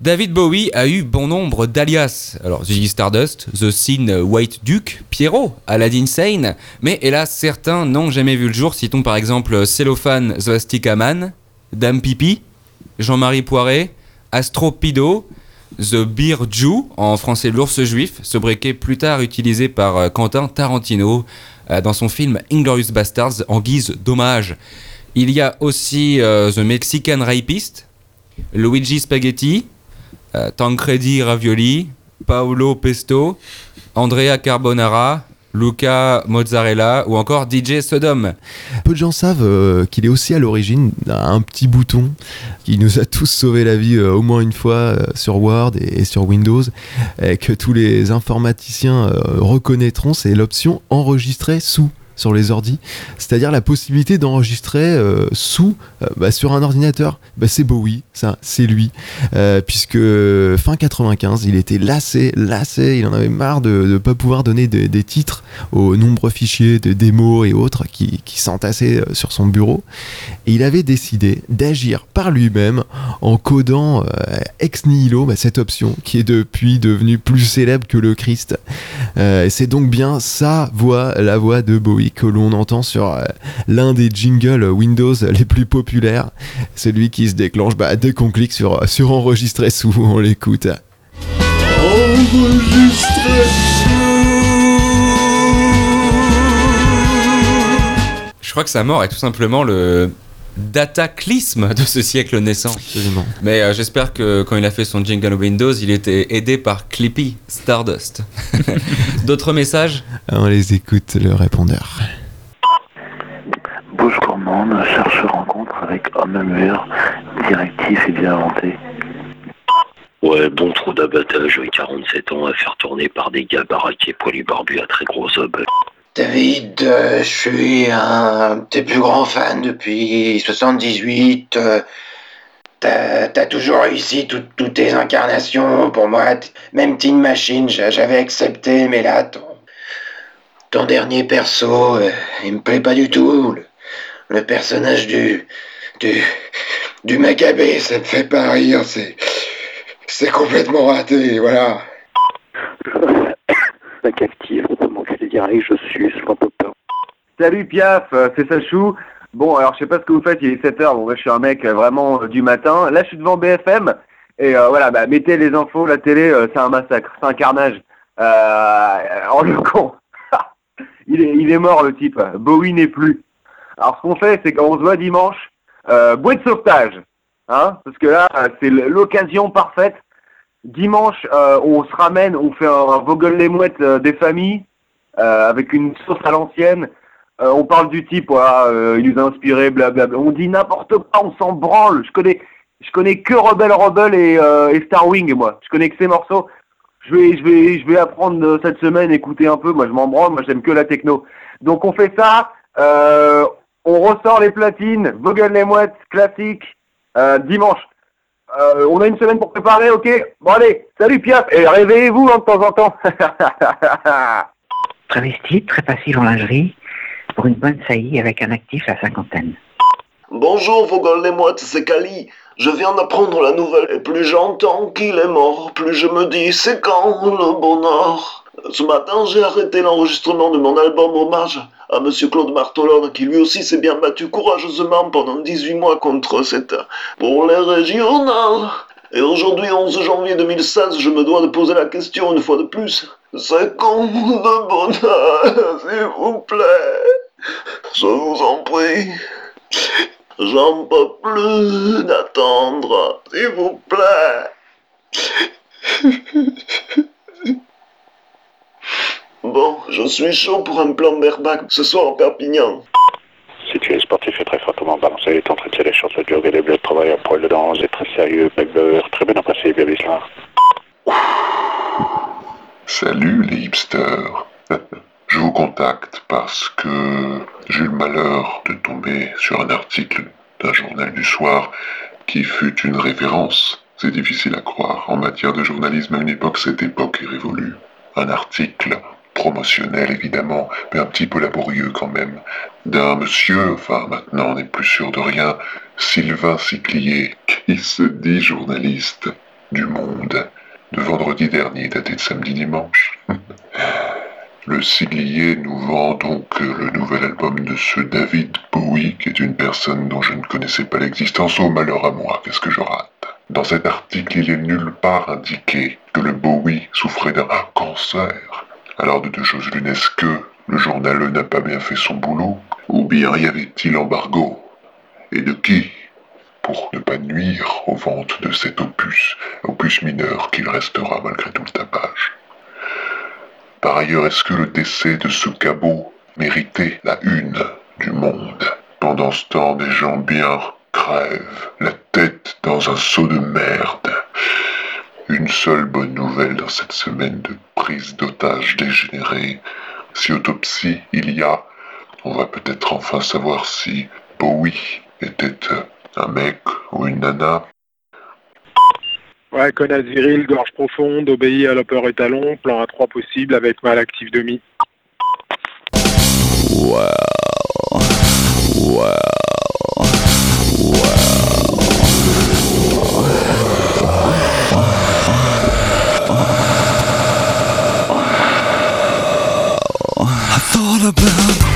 David Bowie a eu bon nombre d'alias. Alors, Ziggy Stardust, The Sin White Duke, Pierrot, Aladdin Sane, mais hélas, certains n'ont jamais vu le jour. Citons par exemple Cellophane The Man, Dame Pipi, Jean-Marie Poiret, Astropido, The Beer Jew, en français l'ours juif, ce briquet plus tard utilisé par euh, Quentin Tarantino euh, dans son film Inglorious Bastards en guise d'hommage. Il y a aussi euh, The Mexican Rapist, Luigi Spaghetti, euh, Tancredi Ravioli, Paolo Pesto, Andrea Carbonara, Luca Mozzarella ou encore DJ Sodom. Peu de gens savent euh, qu'il est aussi à l'origine d'un petit bouton qui nous a tous sauvé la vie euh, au moins une fois sur Word et, sur Windows, et que tous les informaticiens reconnaîtront, c'est l'option enregistrer sous sur les ordis, c'est-à-dire la possibilité d'enregistrer euh, sous euh, bah, sur un ordinateur. Bah, c'est Bowie, ça, c'est lui, euh, puisque fin 95, il était lassé, lassé, il en avait marre de ne pas pouvoir donner des titres aux nombreux fichiers de démos et autres qui, qui s'entassaient sur son bureau, et il avait décidé d'agir par lui-même en codant ex nihilo bah, cette option qui est depuis devenue plus célèbre que le Christ. c'est donc bien sa voix, la voix de Bowie que l'on entend sur euh, l'un des jingles Windows les plus populaires, celui qui se déclenche bah, dès qu'on clique sur, euh, sur enregistrer sous, on l'écoute. Je crois que sa mort est tout simplement le dataclisme de ce siècle naissant. Mais euh, j'espère que quand il a fait son jingle Windows, il était aidé par Clippy Stardust. D'autres messages? On les écoute, le répondeur. Bouche gourmande cherche rencontre avec homme mûr, directif et bien inventé. Ouais, bon trou d'abattage, 47 ans à faire tourner par des gars baraqués poilus barbus à très gros obes. David, euh, je suis un de tes plus grands fans depuis 78. Euh, t'as toujours réussi toutes tes incarnations pour moi. Même Teen Machine, j'avais accepté, mais là, ton, dernier perso, euh, il me plaît pas du tout. Le, personnage du, du, du Maccabée, ça me fait pas rire. C'est, c'est complètement raté, voilà. La captive je suis Salut Piaf, euh, c'est Sachou. Bon, alors je sais pas ce que vous faites, il est 7h, bon, moi je suis un mec euh, vraiment du matin. Là je suis devant BFM, et voilà, bah, mettez les infos, la télé, c'est un massacre, c'est un carnage. oh le con il, est, mort le type, Bowie n'est plus. Alors ce qu'on fait, c'est qu'on se voit dimanche, boîte de sauvetage, hein, parce que là, c'est l'occasion parfaite. Dimanche, on se ramène, on fait un, Vogel les mouettes des familles, euh, avec une sauce à l'ancienne. Euh, on parle du type, euh, il nous a inspiré, blablabla. On dit n'importe quoi, on s'en branle. Je connais, je connais que Rebel Rebel et, et Starwing, moi. Je connais que ces morceaux. Je vais, je vais, je vais apprendre cette semaine, écouter un peu. Moi, je m'en branle. Moi, j'aime que la techno. Donc, on fait ça. on ressort les platines. Vogel les mouettes, classique. dimanche. on a une semaine pour préparer, ok? Bon allez, salut Piaf, et réveillez-vous hein, de temps en temps. Travesti, très facile en lingerie, pour une bonne saillie avec un actif à cinquantaine. Bonjour Vogel les mouettes, c'est Kali. Je viens d'apprendre la nouvelle, et plus j'entends qu'il est mort, plus je me dis c'est quand le bonheur? Ce matin, j'ai arrêté l'enregistrement de mon album hommage à Monsieur Claude Martolone, qui lui aussi s'est bien battu courageusement pendant 18 mois contre cette... pour les régionales. Et aujourd'hui, 11 janvier 2016, je me dois de poser la question une fois de plus. C'est con de bonheur, s'il vous plaît? Je vous en prie. J'en peux plus d'attendre, s'il vous plaît. Bon, je suis chaud pour un plan berbac ce soir en Perpignan. Si tu es sportif et très fortement balancé, est en train de tirer les shorts de jog et les bleus de travail à poil dedans, c'est très sérieux, bec très bien apprécié, bien là. Salut les hipsters. Je vous contacte parce que j'ai eu le malheur de tomber sur un article d'un journal du soir qui fut une référence. C'est difficile à croire. En matière de journalisme à une époque, cette époque est révolue. Un article promotionnel évidemment, mais un petit peu laborieux quand même, d'un monsieur, enfin maintenant on n'est plus sûr de rien, Sylvain Siclier, qui se dit journaliste du monde de vendredi dernier, daté de samedi dimanche. Le siglier nous vend donc le nouvel album de ce David Bowie, qui est une personne dont je ne connaissais pas l'existence. Oh malheur à moi, qu'est-ce que je rate? Dans cet article, il est nulle part indiqué que le Bowie souffrait d'un cancer. Alors de deux choses l'une, est-ce que le journal n'a pas bien fait son boulot? Ou bien y avait-il embargo? Et de qui? Pour ne pas nuire aux ventes de cet opus, opus mineur qu'il restera malgré tout le tapage. Par ailleurs, est-ce que le décès de ce cabot méritait la une du monde? Pendant ce temps, des gens bien crèvent, la tête dans un seau de merde. Une seule bonne nouvelle dans cette semaine de prise d'otages dégénérés. Si autopsie il y a, on va peut-être enfin savoir si Bowie était un mec ou une nana. Ouais, connasse viril, gorge profonde, obéit à l'opeur étalon, plan à 3 possible avec mal actif demi. About